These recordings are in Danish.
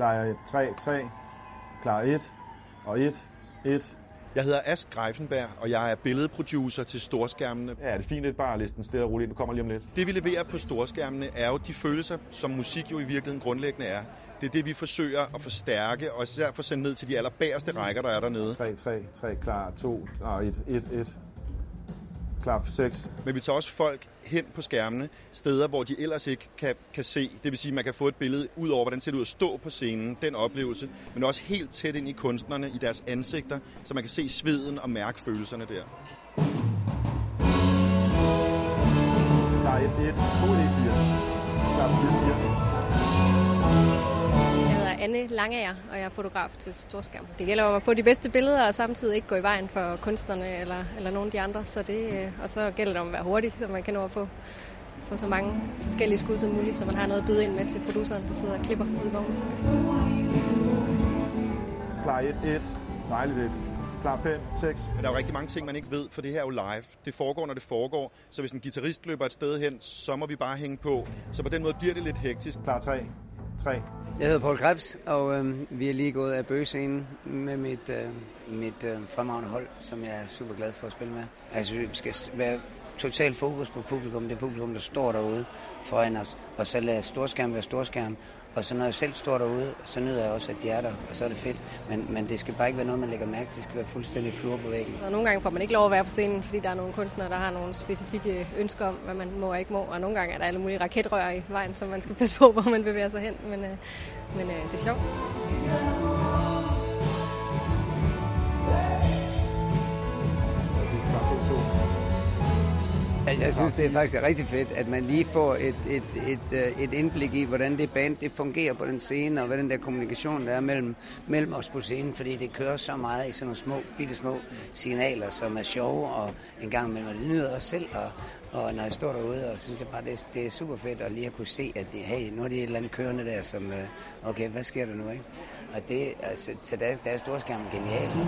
Klar 3, 3. Klar 1 og 1, 1. Jeg hedder Ask Greifenberg, og jeg er billedproducer til storskærmene. Ja, det er fint lidt bare listen stille og roligt. Du kommer lige om lidt. Det vi leverer på storskærmene er jo de følelser, som musik jo i virkeligheden grundlæggende er. Det er det, vi forsøger at forstærke, og især få sendt ned til de allerbæreste rækker, der er dernede. 3, 3, 3, klar 2 og 1, 1, 1 klar 6. Men vi tager også folk hen på skærmene, steder, hvor de ellers ikke kan, kan se. Det vil sige, at man kan få et billede ud over, hvordan det ser ud at stå på scenen, den oplevelse, men også helt tæt ind i kunstnerne, i deres ansigter, så man kan se sveden og mærke følelserne der. Klar 1, 1, 2, 1, 4. Klar 4, 4. Anne Langager, og jeg er fotograf til Storskærm. Det gælder om at få de bedste billeder, og samtidig ikke gå i vejen for kunstnerne eller, eller nogen af de andre. Så det, øh, og så gælder det om at være hurtig, så man kan nå at få, få så mange forskellige skud som muligt, så man har noget at byde ind med til produceren, der sidder og klipper ud i vognen. Klar 1, 1. Dejligt 1. Klar 5, 6. Men der er jo rigtig mange ting, man ikke ved, for det her er jo live. Det foregår, når det foregår. Så hvis en guitarist løber et sted hen, så må vi bare hænge på. Så på den måde bliver det lidt hektisk. Klar 3, 3. Jeg hedder Paul Krebs, og øh, vi er lige gået af bøgescenen med mit, øh, mit øh, fremragende hold, som jeg er super glad for at spille med. Altså, vi skal være total fokus på publikum. Det publikum, der står derude foran os. Og så lade storskærm være storskærm. Og så når jeg selv står derude, så nyder jeg også, at de er der, og så er det fedt. Men, men det skal bare ikke være noget, man lægger mærke til. Det skal være fuldstændig flur på væggen. Så nogle gange får man ikke lov at være på scenen, fordi der er nogle kunstnere, der har nogle specifikke ønsker om, hvad man må og ikke må. Og nogle gange er der alle mulige raketrør i vejen, som man skal passe på, hvor man bevæger sig hen. Men, øh, men øh, det er sjovt. Jeg synes, det er faktisk rigtig fedt, at man lige får et, et, et, øh, et indblik i, hvordan det band det fungerer på den scene, og hvad den der kommunikation der er mellem, mellem os på scenen, fordi det kører så meget i sådan nogle små, bitte små signaler, som er sjove, og en gang imellem, det nyder os selv, og, og når jeg står derude, og synes jeg bare, det, det er super fedt at lige at kunne se, at det, hey, nu er det et eller andet kørende der, som, øh, okay, hvad sker der nu, ikke? Og det, altså, så der, der er storskærmen genialt.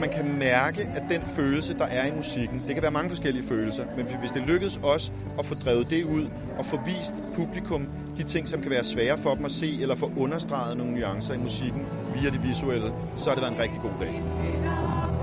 Man kan mærke, at den følelse, der er i musikken, det kan være mange forskellige følelser, men hvis det lykkes os at få drevet det ud og få vist publikum de ting, som kan være svære for dem at se, eller få understreget nogle nuancer i musikken via det visuelle, så har det været en rigtig god dag.